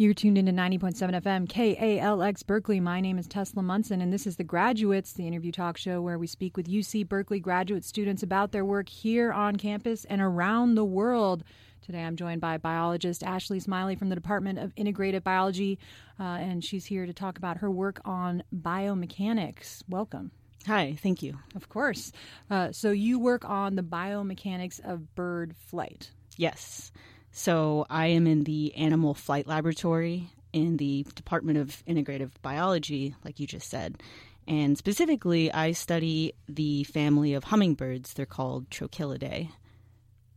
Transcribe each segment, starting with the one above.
You're tuned into 90.7 FM KALX Berkeley. My name is Tesla Munson, and this is The Graduates, the interview talk show where we speak with UC Berkeley graduate students about their work here on campus and around the world. Today I'm joined by biologist Ashley Smiley from the Department of Integrative Biology, uh, and she's here to talk about her work on biomechanics. Welcome. Hi, thank you. Of course. Uh, so you work on the biomechanics of bird flight. Yes. So I am in the animal flight laboratory in the Department of Integrative Biology, like you just said. And specifically, I study the family of hummingbirds. They're called Trochilidae.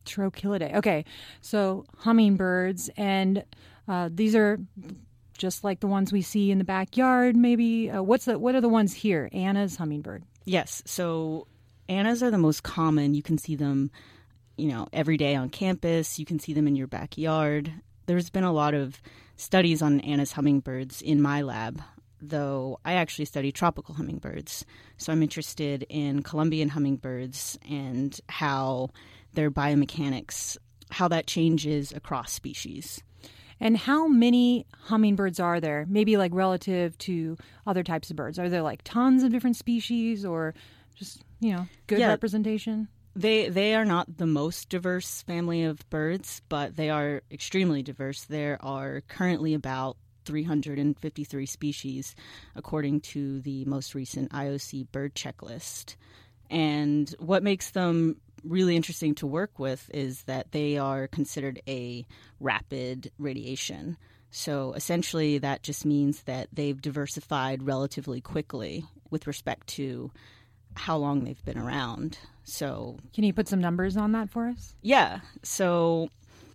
Trochilidae. Okay, so hummingbirds, and uh, these are just like the ones we see in the backyard. Maybe uh, what's the what are the ones here? Anna's hummingbird. Yes. So Anna's are the most common. You can see them you know, every day on campus. You can see them in your backyard. There's been a lot of studies on Anna's hummingbirds in my lab, though I actually study tropical hummingbirds. So I'm interested in Colombian hummingbirds and how their biomechanics, how that changes across species. And how many hummingbirds are there? Maybe like relative to other types of birds. Are there like tons of different species or just, you know, good yeah. representation? They they are not the most diverse family of birds, but they are extremely diverse. There are currently about 353 species, according to the most recent IOC bird checklist. And what makes them really interesting to work with is that they are considered a rapid radiation. So essentially, that just means that they've diversified relatively quickly with respect to how long they've been around. So, can you put some numbers on that for us? Yeah. So,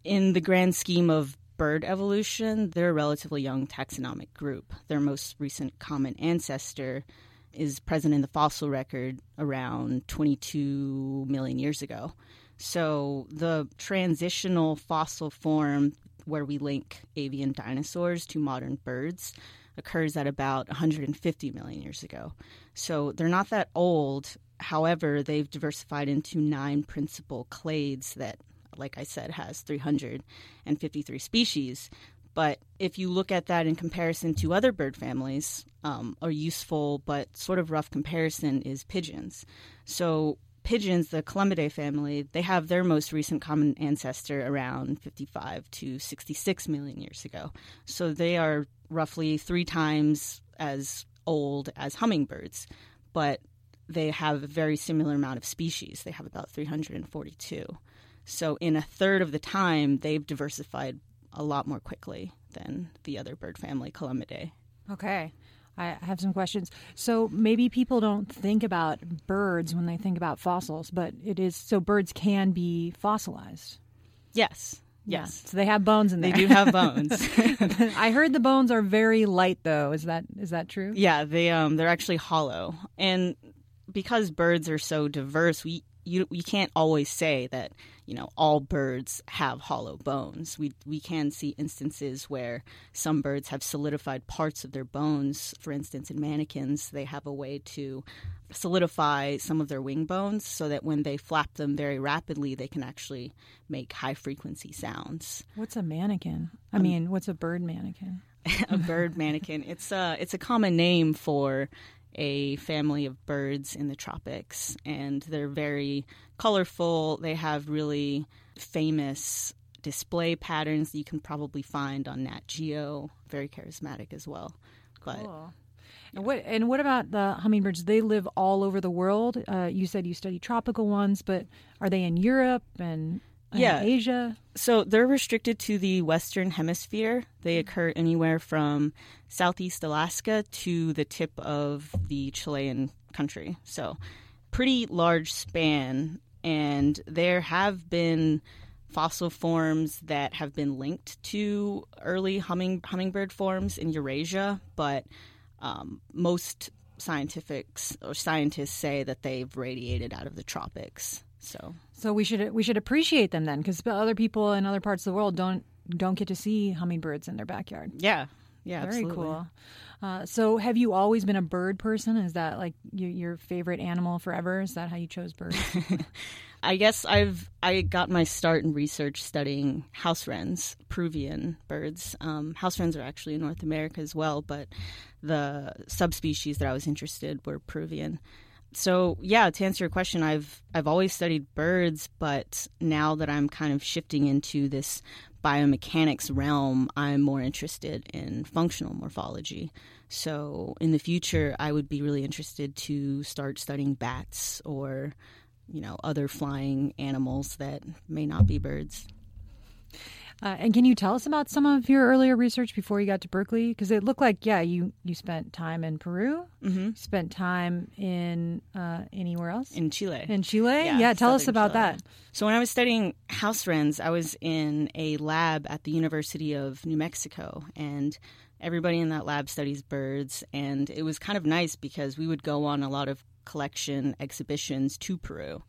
in the grand scheme of bird evolution, they're a relatively young taxonomic group. Their most recent common ancestor is present in the fossil record around 22 million years ago. So, the transitional fossil form where we link avian dinosaurs to modern birds occurs at about 150 million years ago. So they're not that old. However, they've diversified into nine principal clades that, like I said, has 353 species. But if you look at that in comparison to other bird families, um, a useful but sort of rough comparison is pigeons. So pigeons, the Columbidae family, they have their most recent common ancestor around 55 to 66 million years ago. So they are roughly three times as old as hummingbirds, but they have a very similar amount of species. They have about 342. So in a third of the time, they've diversified a lot more quickly than the other bird family, Columbidae. Okay. I have some questions. So maybe people don't think about birds when they think about fossils, but it is so birds can be fossilized. Yes. Yes. Yeah. So they have bones in there. They do have bones. I heard the bones are very light though. Is that is that true? Yeah, they um they're actually hollow. And because birds are so diverse, we you you can't always say that you know all birds have hollow bones. We we can see instances where some birds have solidified parts of their bones. For instance, in manakins, they have a way to solidify some of their wing bones so that when they flap them very rapidly, they can actually make high frequency sounds. What's a mannequin? I um, mean, what's a bird mannequin? a bird mannequin. It's a it's a common name for a family of birds in the tropics, and they're very colorful. They have really famous display patterns that you can probably find on Nat Geo. Very charismatic as well. But, cool. And what and what about the hummingbirds? They live all over the world. Uh, you said you study tropical ones, but are they in Europe and yeah. Asia? So they're restricted to the Western Hemisphere. They mm-hmm. occur anywhere from Southeast Alaska to the tip of the Chilean country. So, pretty large span. And there have been fossil forms that have been linked to early humming, hummingbird forms in Eurasia, but um, most scientifics or scientists say that they've radiated out of the tropics. So, so we should we should appreciate them then, because other people in other parts of the world don't don't get to see hummingbirds in their backyard. Yeah, yeah, very absolutely. cool. Uh, so, have you always been a bird person? Is that like your, your favorite animal forever? Is that how you chose birds? I guess I've I got my start in research studying house wrens, Peruvian birds. Um, house wrens are actually in North America as well, but the subspecies that I was interested were Peruvian. So yeah, to answer your question, I've I've always studied birds, but now that I'm kind of shifting into this biomechanics realm, I'm more interested in functional morphology. So in the future, I would be really interested to start studying bats or you know, other flying animals that may not be birds. Uh, and can you tell us about some of your earlier research before you got to Berkeley? Because it looked like, yeah, you you spent time in Peru, mm-hmm. spent time in uh, anywhere else in Chile. In Chile, yeah. yeah tell us about Chile. that. So when I was studying house wrens, I was in a lab at the University of New Mexico, and everybody in that lab studies birds. And it was kind of nice because we would go on a lot of collection exhibitions to Peru.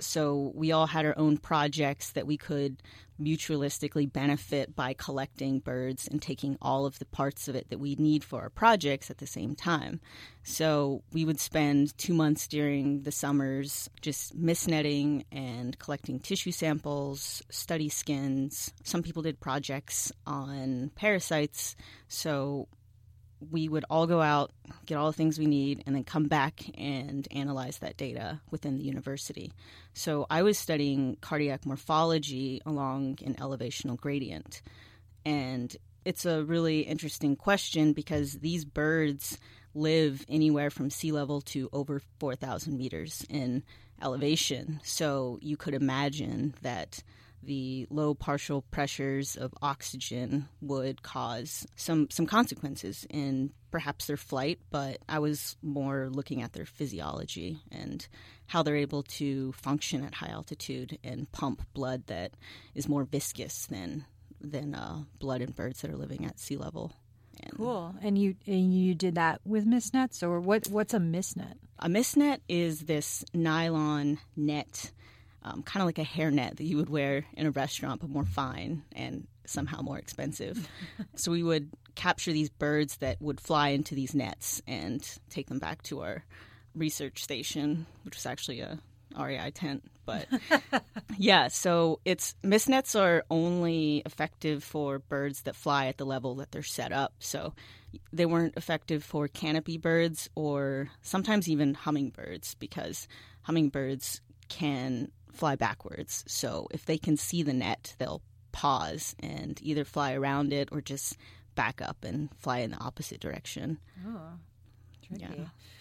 So we all had our own projects that we could mutualistically benefit by collecting birds and taking all of the parts of it that we need for our projects at the same time. So we would spend two months during the summers just mist netting and collecting tissue samples, study skins. Some people did projects on parasites. So we would all go out, get all the things we need, and then come back and analyze that data within the university. So I was studying cardiac morphology along an elevational gradient. And it's a really interesting question because these birds live anywhere from sea level to over 4,000 meters in elevation. So you could imagine that the low partial pressures of oxygen would cause some some consequences in perhaps their flight, but I was more looking at their physiology and how they're able to function at high altitude and pump blood that is more viscous than than uh, blood in birds that are living at sea level. And cool. And you and you did that with mist nets, or what? What's a mist net? A mist net is this nylon net um, kind of like a hairnet that you would wear in a restaurant, but more fine and somehow more expensive. so we would capture these birds that would fly into these nets and take them back to our research station, which was actually a REI tent. But yeah, so it's mist nets are only effective for birds that fly at the level that they're set up. So they weren't effective for canopy birds or sometimes even hummingbirds because hummingbirds can fly backwards. So if they can see the net, they'll pause and either fly around it or just back up and fly in the opposite direction. Oh, tricky.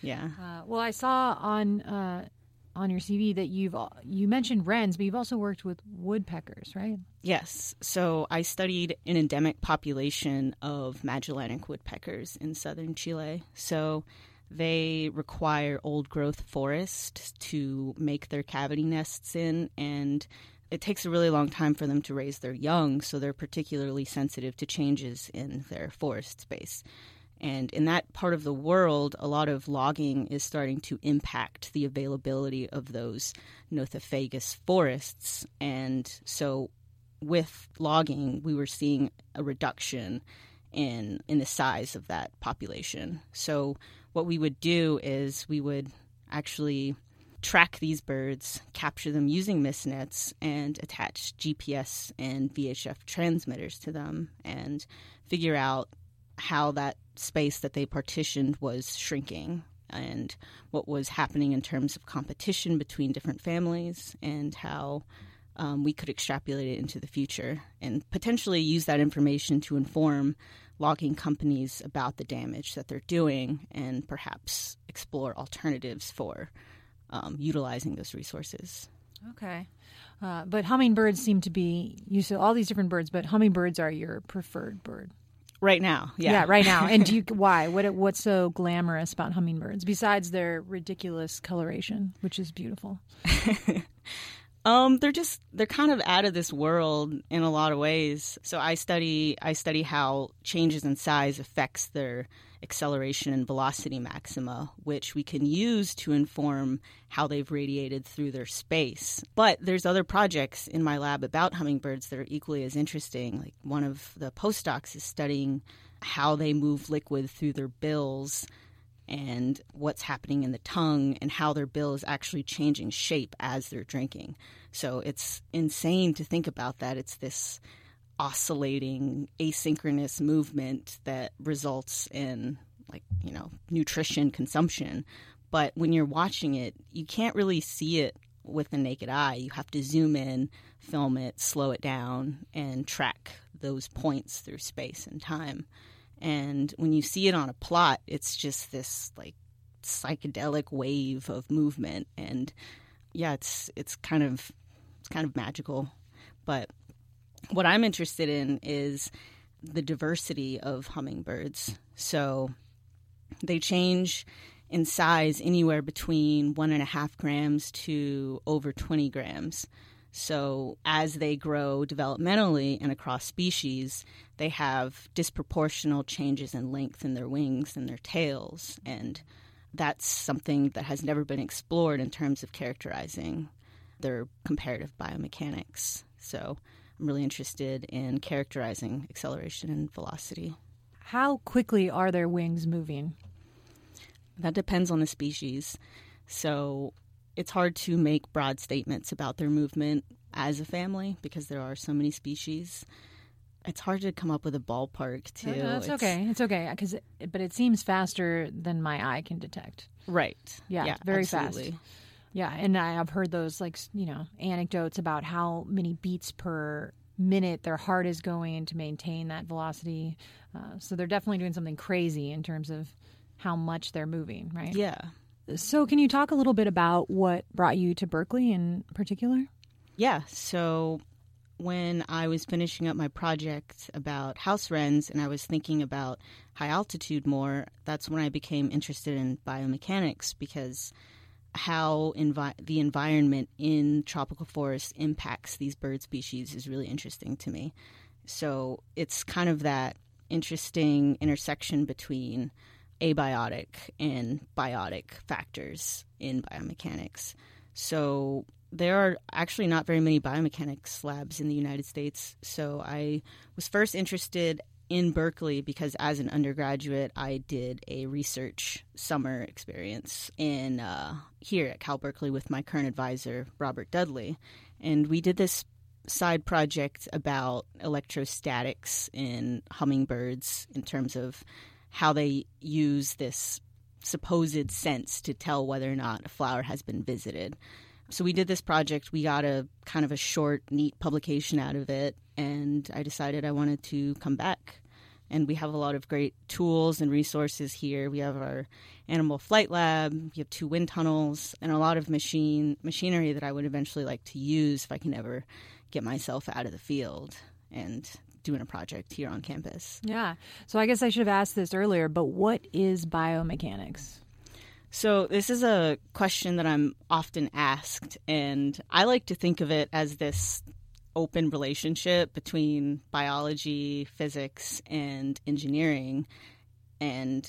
Yeah. yeah. Uh, well, I saw on uh, on your CV that you've you mentioned wrens, but you've also worked with woodpeckers, right? Yes. So I studied an endemic population of Magellanic woodpeckers in southern Chile. So they require old growth forest to make their cavity nests in, and it takes a really long time for them to raise their young, so they're particularly sensitive to changes in their forest space. And in that part of the world, a lot of logging is starting to impact the availability of those nothofagus forests. And so, with logging, we were seeing a reduction in in the size of that population. So what we would do is we would actually track these birds, capture them using mist nets, and attach GPS and VHF transmitters to them and figure out how that space that they partitioned was shrinking and what was happening in terms of competition between different families and how um, we could extrapolate it into the future and potentially use that information to inform logging companies about the damage that they're doing and perhaps explore alternatives for um, utilizing those resources. Okay. Uh, but hummingbirds seem to be, you said all these different birds, but hummingbirds are your preferred bird. Right now, yeah. Yeah, right now. And do you, why? What what's so glamorous about hummingbirds besides their ridiculous coloration, which is beautiful? Um, they're just they're kind of out of this world in a lot of ways. So I study I study how changes in size affects their acceleration and velocity maxima, which we can use to inform how they've radiated through their space. But there's other projects in my lab about hummingbirds that are equally as interesting. Like one of the postdocs is studying how they move liquid through their bills and what's happening in the tongue and how their bill is actually changing shape as they're drinking. So it's insane to think about that. It's this oscillating asynchronous movement that results in like, you know, nutrition consumption. But when you're watching it, you can't really see it with the naked eye. You have to zoom in, film it, slow it down, and track those points through space and time. And when you see it on a plot, it's just this like psychedelic wave of movement and yeah, it's it's kind of it's kind of magical. But what I'm interested in is the diversity of hummingbirds. So they change in size anywhere between one and a half grams to over 20 grams. So, as they grow developmentally and across species, they have disproportional changes in length in their wings and their tails. And that's something that has never been explored in terms of characterizing their comparative biomechanics. So, I'm really interested in characterizing acceleration and velocity. How quickly are their wings moving? That depends on the species. So it's hard to make broad statements about their movement as a family because there are so many species. It's hard to come up with a ballpark too. No, no, it's, it's, okay. It's okay because, but it seems faster than my eye can detect. Right. Yeah. yeah very absolutely. fast. Yeah, and I've heard those like you know anecdotes about how many beats per minute their heart is going to maintain that velocity. Uh, so they're definitely doing something crazy in terms of how much they're moving, right? Yeah. So, can you talk a little bit about what brought you to Berkeley in particular? Yeah. So, when I was finishing up my project about house wrens and I was thinking about high altitude more, that's when I became interested in biomechanics because how envi- the environment in tropical forests impacts these bird species is really interesting to me. So, it's kind of that interesting intersection between abiotic and biotic factors in biomechanics. So there are actually not very many biomechanics labs in the United States. So I was first interested in Berkeley because as an undergraduate, I did a research summer experience in uh, here at Cal Berkeley with my current advisor, Robert Dudley. And we did this side project about electrostatics in hummingbirds in terms of how they use this supposed sense to tell whether or not a flower has been visited. So we did this project. We got a kind of a short, neat publication out of it, and I decided I wanted to come back. And we have a lot of great tools and resources here. We have our animal flight lab, we have two wind tunnels, and a lot of machine machinery that I would eventually like to use if I can ever get myself out of the field. And doing a project here on campus. Yeah. So I guess I should have asked this earlier, but what is biomechanics? So, this is a question that I'm often asked, and I like to think of it as this open relationship between biology, physics, and engineering. And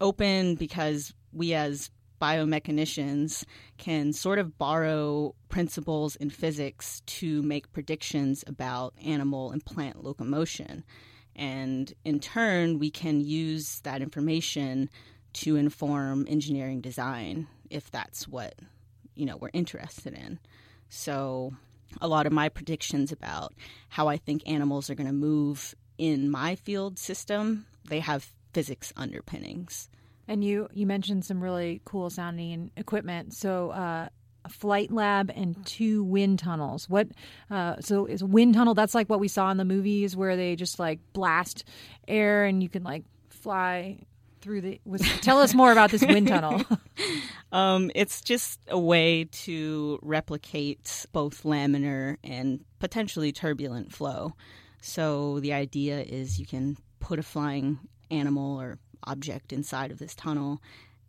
open because we, as biomechanicians can sort of borrow principles in physics to make predictions about animal and plant locomotion. And in turn, we can use that information to inform engineering design if that's what you know we're interested in. So a lot of my predictions about how I think animals are going to move in my field system, they have physics underpinnings. And you you mentioned some really cool sounding equipment. So uh, a flight lab and two wind tunnels. What? Uh, so is wind tunnel? That's like what we saw in the movies where they just like blast air and you can like fly through the. Was, tell us more about this wind tunnel. um, it's just a way to replicate both laminar and potentially turbulent flow. So the idea is you can put a flying animal or object inside of this tunnel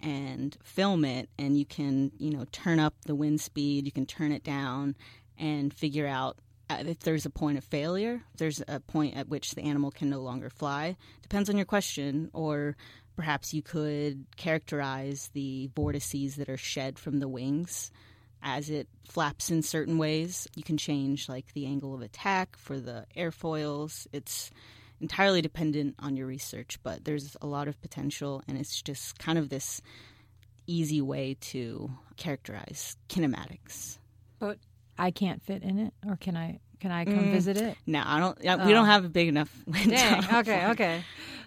and film it and you can you know turn up the wind speed you can turn it down and figure out uh, if there's a point of failure there's a point at which the animal can no longer fly. Depends on your question or perhaps you could characterize the vortices that are shed from the wings as it flaps in certain ways. You can change like the angle of attack for the airfoils. It's entirely dependent on your research, but there's a lot of potential, and it's just kind of this easy way to characterize kinematics. But I can't fit in it, or can I? Can I come mm, visit it? No, I don't. We don't oh. have a big enough. Dang. Okay. Okay.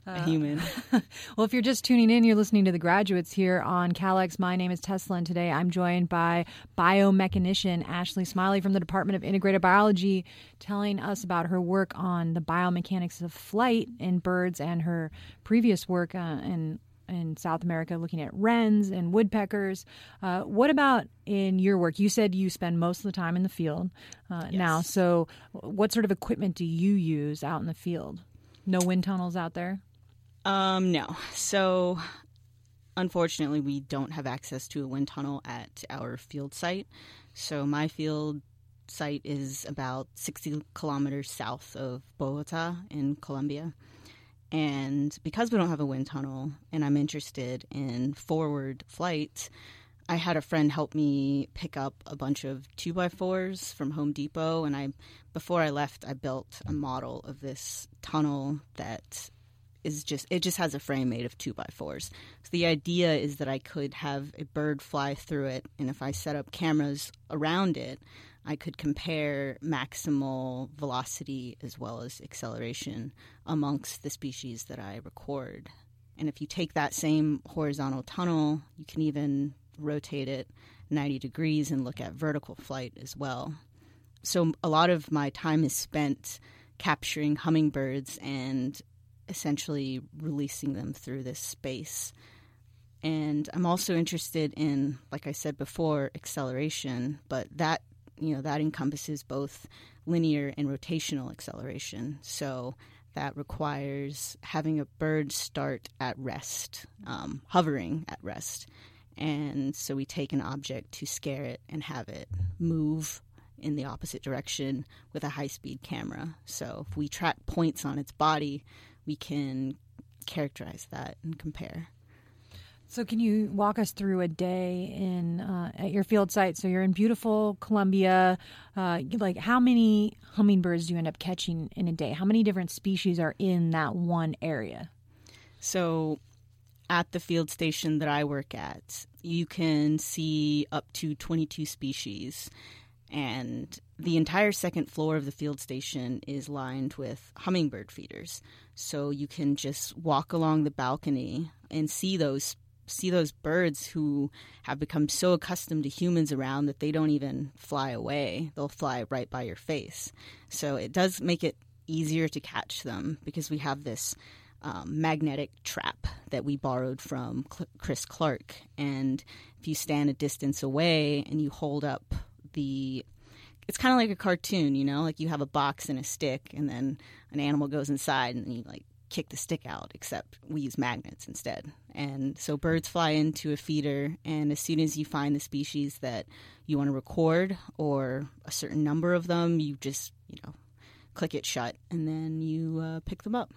Uh, human. well, if you're just tuning in, you're listening to the graduates here on KALX. My name is Tesla, and today I'm joined by biomechanician Ashley Smiley from the Department of Integrated Biology, telling us about her work on the biomechanics of flight in birds and her previous work uh, in in South America looking at wrens and woodpeckers. Uh, what about in your work? You said you spend most of the time in the field uh, yes. now. So, what sort of equipment do you use out in the field? No wind tunnels out there? Um, no. So, unfortunately, we don't have access to a wind tunnel at our field site. So, my field site is about 60 kilometers south of Bogota in Colombia. And because we don't have a wind tunnel and I'm interested in forward flight, I had a friend help me pick up a bunch of two by fours from Home Depot. And I, before I left, I built a model of this tunnel that is just, it just has a frame made of two by fours. So the idea is that I could have a bird fly through it. And if I set up cameras around it, I could compare maximal velocity as well as acceleration amongst the species that I record. And if you take that same horizontal tunnel, you can even rotate it 90 degrees and look at vertical flight as well. So a lot of my time is spent capturing hummingbirds and essentially releasing them through this space. And I'm also interested in, like I said before, acceleration, but that you know that encompasses both linear and rotational acceleration. So that requires having a bird start at rest, um, hovering at rest. And so we take an object to scare it and have it move in the opposite direction with a high speed camera. So if we track points on its body, we can characterize that and compare. So, can you walk us through a day in uh, at your field site? So, you're in beautiful Colombia. Uh, like, how many hummingbirds do you end up catching in a day? How many different species are in that one area? So, at the field station that I work at, you can see up to 22 species. And the entire second floor of the field station is lined with hummingbird feeders. So you can just walk along the balcony and see those see those birds who have become so accustomed to humans around that they don't even fly away. They'll fly right by your face. So it does make it easier to catch them because we have this um, magnetic trap that we borrowed from Cl- Chris Clark. And if you stand a distance away and you hold up the it's kind of like a cartoon, you know, like you have a box and a stick, and then an animal goes inside, and you like kick the stick out, except we use magnets instead. And so birds fly into a feeder, and as soon as you find the species that you want to record or a certain number of them, you just, you know, click it shut and then you uh, pick them up.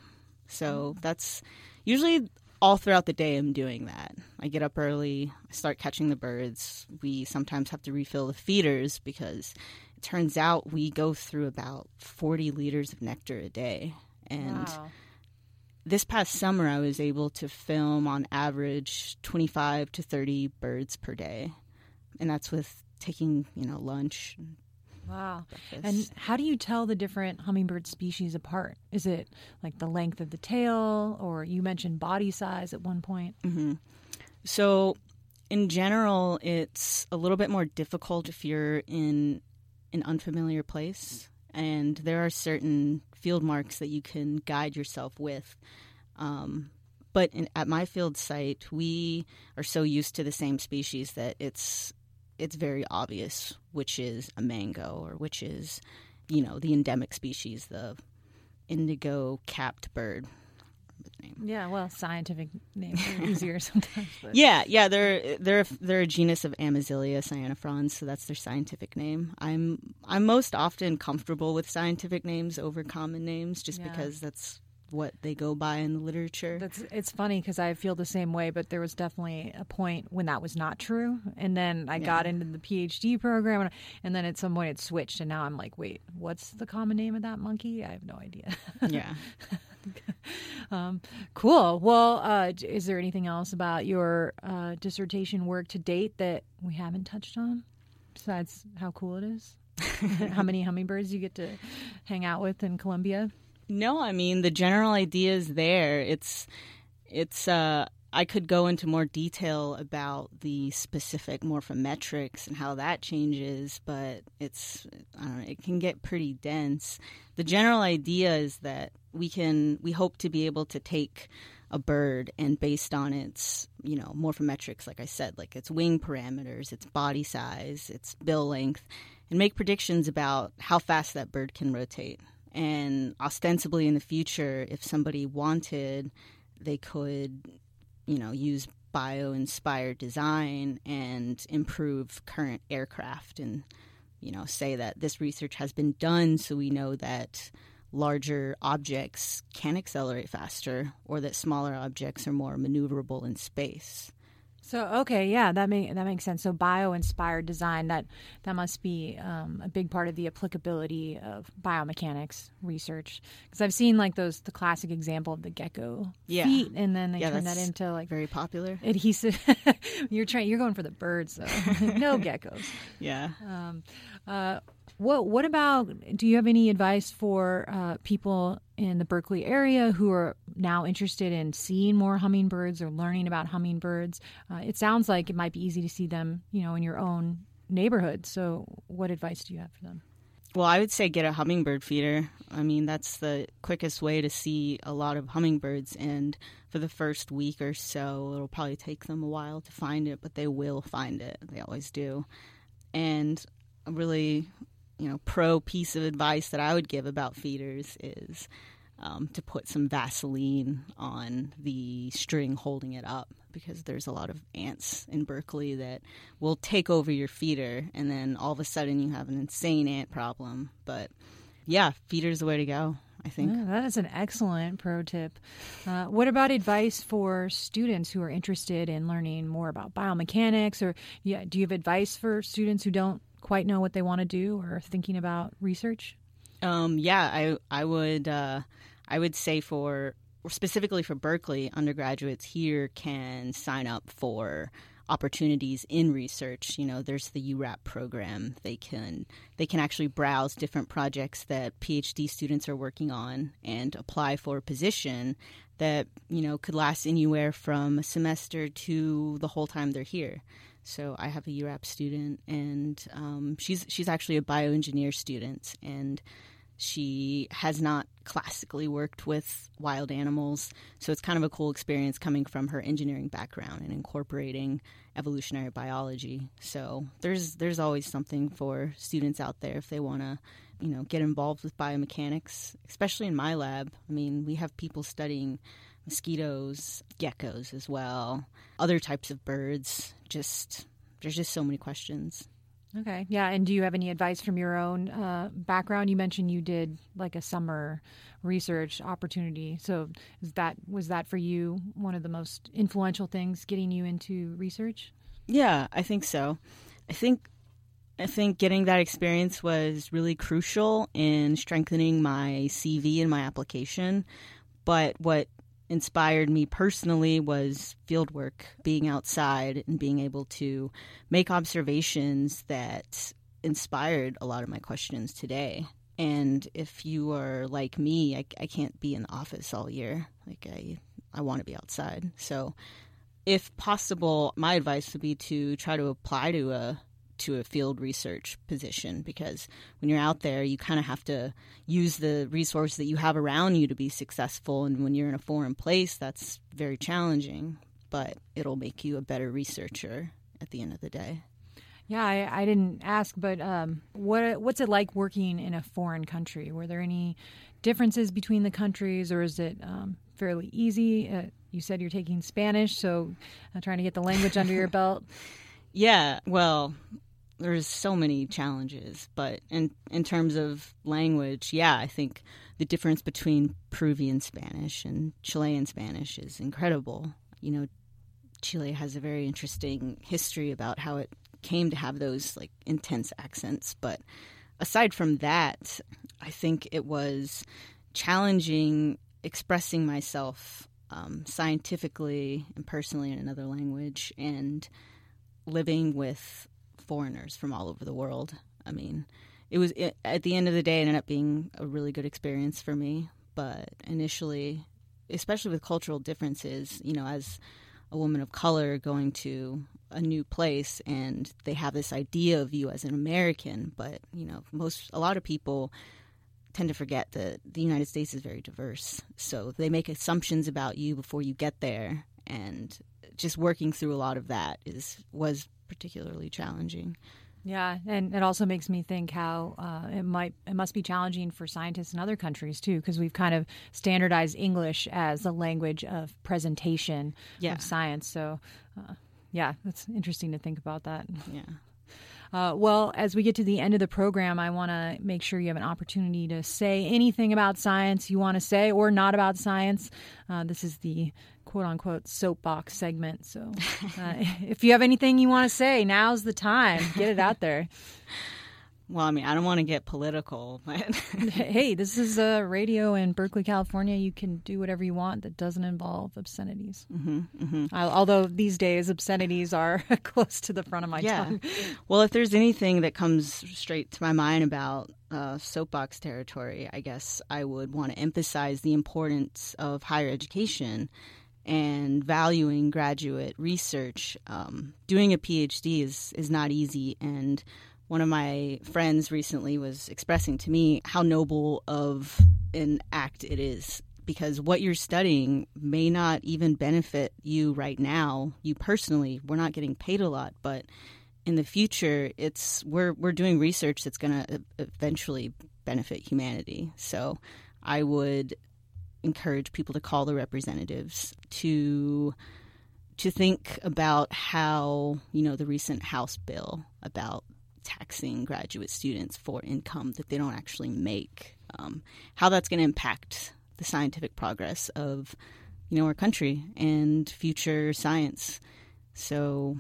So that's usually all throughout the day I'm doing that. I get up early, I start catching the birds. We sometimes have to refill the feeders because turns out we go through about 40 liters of nectar a day. And wow this past summer, I was able to film on average 25 to 30 birds per day. And that's with taking, you know, lunch. Wow. And how do you tell the different hummingbird species apart? Is it like the length of the tail, or you mentioned body size at one point? Mm-hmm. So, in general, it's a little bit more difficult if you're in an unfamiliar place and there are certain field marks that you can guide yourself with. Um, but in, at my field site, we are so used to the same species that it's it's very obvious which is a mango or which is, you know, the endemic species, the indigo capped bird name. Yeah, well, scientific names are easier sometimes. But. Yeah, yeah, they're they're they're a genus of Amazilia cyanifrons, so that's their scientific name. I'm I'm most often comfortable with scientific names over common names, just yeah. because that's what they go by in the literature. That's it's funny because I feel the same way, but there was definitely a point when that was not true, and then I yeah. got into the PhD program, and, and, then at some point it switched, and now I'm like, wait, what's the common name of that monkey? I have no idea. yeah. um, cool. Well, uh, is there anything else about your uh, dissertation work to date that we haven't touched on besides how cool it is? how many hummingbirds you get to hang out with in Colombia? No, I mean the general idea is there. It's it's uh I could go into more detail about the specific morphometrics and how that changes, but it's I don't know, it can get pretty dense. The general idea is that we can we hope to be able to take a bird and based on its you know morphometrics like i said like its wing parameters its body size its bill length and make predictions about how fast that bird can rotate and ostensibly in the future if somebody wanted they could you know use bio inspired design and improve current aircraft and you know say that this research has been done so we know that larger objects can accelerate faster or that smaller objects are more maneuverable in space. So okay, yeah, that make that makes sense. So bio-inspired design that that must be um, a big part of the applicability of biomechanics research because I've seen like those the classic example of the gecko yeah. feet, and then they yeah, turn that into like very popular adhesive. you're trying, you're going for the birds though, no geckos. Yeah. Um, uh, what What about? Do you have any advice for uh, people in the Berkeley area who are now interested in seeing more hummingbirds or learning about hummingbirds? Uh, it sounds like it might be easy to see them, you know, in your own neighborhood. So, what advice do you have for them? Well, I would say get a hummingbird feeder. I mean, that's the quickest way to see a lot of hummingbirds. And for the first week or so, it'll probably take them a while to find it, but they will find it. They always do. And really you know pro piece of advice that I would give about feeders is um, to put some Vaseline on the string holding it up because there's a lot of ants in Berkeley that will take over your feeder and then all of a sudden you have an insane ant problem. But yeah, feeder's the way to go. I think that is an excellent pro tip. Uh, what about advice for students who are interested in learning more about biomechanics, or yeah, do you have advice for students who don't quite know what they want to do or thinking about research? Um, yeah, I I would uh, I would say for specifically for Berkeley, undergraduates here can sign up for opportunities in research. You know, there's the URAP program. They can they can actually browse different projects that PhD students are working on and apply for a position that you know could last anywhere from a semester to the whole time they're here. So I have a URAP student, and um, she's she's actually a bioengineer student, and she has not classically worked with wild animals. So it's kind of a cool experience coming from her engineering background and incorporating evolutionary biology. So there's there's always something for students out there if they want to, you know, get involved with biomechanics, especially in my lab. I mean, we have people studying mosquitoes, geckos as well, other types of birds. Just there's just so many questions. Okay. Yeah. And do you have any advice from your own uh, background? You mentioned you did like a summer research opportunity. So is that was that for you one of the most influential things getting you into research? Yeah, I think so. I think I think getting that experience was really crucial in strengthening my CV and my application. But what inspired me personally was fieldwork, being outside and being able to make observations that inspired a lot of my questions today. And if you are like me, I, I can't be in the office all year. Like I, I want to be outside. So, if possible, my advice would be to try to apply to a to a field research position because when you're out there, you kind of have to use the resources that you have around you to be successful. And when you're in a foreign place, that's very challenging, but it'll make you a better researcher at the end of the day. Yeah, I, I didn't ask, but um, what what's it like working in a foreign country? Were there any differences between the countries, or is it um, fairly easy? Uh, you said you're taking Spanish, so uh, trying to get the language under your belt. Yeah, well, there's so many challenges, but in in terms of language, yeah, I think the difference between Peruvian Spanish and Chilean Spanish is incredible. You know, Chile has a very interesting history about how it came to have those like intense accents, but aside from that, I think it was challenging expressing myself um, scientifically and personally in another language and living with foreigners from all over the world. I mean, it was it, at the end of the day, it ended up being a really good experience for me. But initially, especially with cultural differences, you know, as a woman of color going to a new place and they have this idea of you as an American, but you know, most a lot of people tend to forget that the United States is very diverse. So they make assumptions about you before you get there and just working through a lot of that is was particularly challenging. Yeah, and it also makes me think how uh, it might it must be challenging for scientists in other countries too, because we've kind of standardized English as the language of presentation yeah. of science. So, uh, yeah, that's interesting to think about that. Yeah. Uh, well, as we get to the end of the program, I want to make sure you have an opportunity to say anything about science you want to say or not about science. Uh, this is the quote unquote soapbox segment. So uh, if you have anything you want to say, now's the time. Get it out there. Well, I mean, I don't want to get political, but hey, this is a radio in Berkeley, California. You can do whatever you want that doesn't involve obscenities. Mm-hmm, mm-hmm. I, although these days obscenities are close to the front of my yeah. tongue. Well, if there's anything that comes straight to my mind about uh, soapbox territory, I guess I would want to emphasize the importance of higher education and valuing graduate research. Um, doing a PhD is is not easy, and one of my friends recently was expressing to me how noble of an act it is because what you're studying may not even benefit you right now you personally we're not getting paid a lot but in the future it's we're we're doing research that's going to eventually benefit humanity so i would encourage people to call the representatives to to think about how you know the recent house bill about taxing graduate students for income that they don't actually make, um, how that's going to impact the scientific progress of you know our country and future science. So,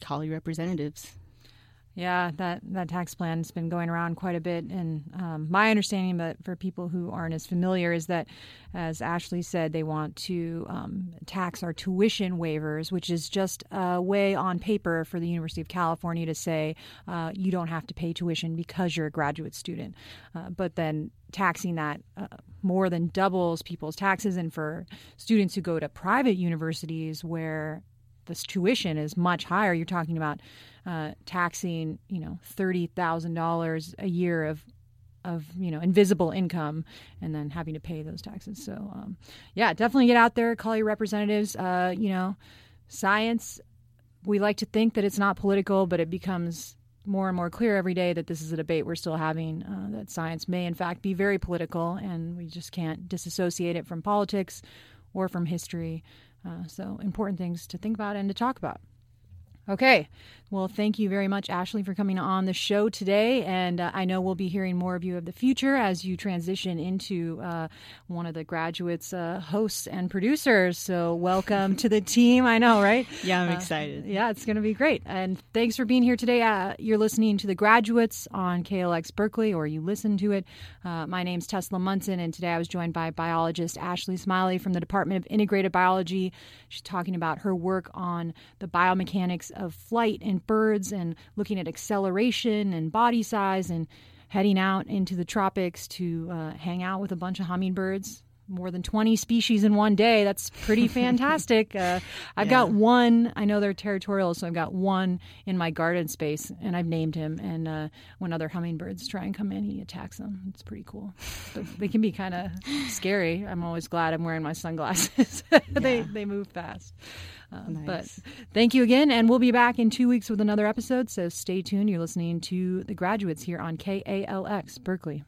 call your representatives. Yeah, that, that tax plan has been going around quite a bit. And um, my understanding, but for people who aren't as familiar, is that, as Ashley said, they want to um, tax our tuition waivers, which is just a way on paper for the University of California to say uh, you don't have to pay tuition because you're a graduate student. Uh, but then taxing that uh, more than doubles people's taxes. And for students who go to private universities where this tuition is much higher, you're talking about uh, taxing, you know, thirty thousand dollars a year of of you know invisible income and then having to pay those taxes. So um, yeah, definitely get out there, call your representatives. Uh, you know, science. We like to think that it's not political, but it becomes more and more clear every day that this is a debate we're still having. Uh, that science may in fact be very political, and we just can't disassociate it from politics or from history. Uh, so important things to think about and to talk about. Okay. Well, thank you very much, Ashley, for coming on the show today. And uh, I know we'll be hearing more of you of the future as you transition into uh, one of the graduates' uh, hosts and producers. So, welcome to the team. I know, right? Yeah, I'm excited. Yeah, it's going to be great. And thanks for being here today. Uh, you're listening to The Graduates on KALX Berkeley, or you listen to it. Uh, my name's Tesla Munson, and today I was joined by biologist Ashley Smiley from the Department of Integrated Biology. She's talking about her work on the biomechanics of flight and birds and looking at acceleration and body size and heading out into the tropics to uh, hang out with a bunch of hummingbirds. More than 20 species in one day. That's pretty fantastic. uh, I've yeah. got one, I know they're territorial, so I've got one in my garden space, and I've named him. And uh, when other hummingbirds try and come in, he attacks them. It's pretty cool. But they can be kind of scary. I'm always glad I'm wearing my sunglasses, they, yeah. they move fast. Um, nice. But thank you again, and we'll be back in two weeks with another episode. So stay tuned. You're listening to The Graduates here on KALX Berkeley.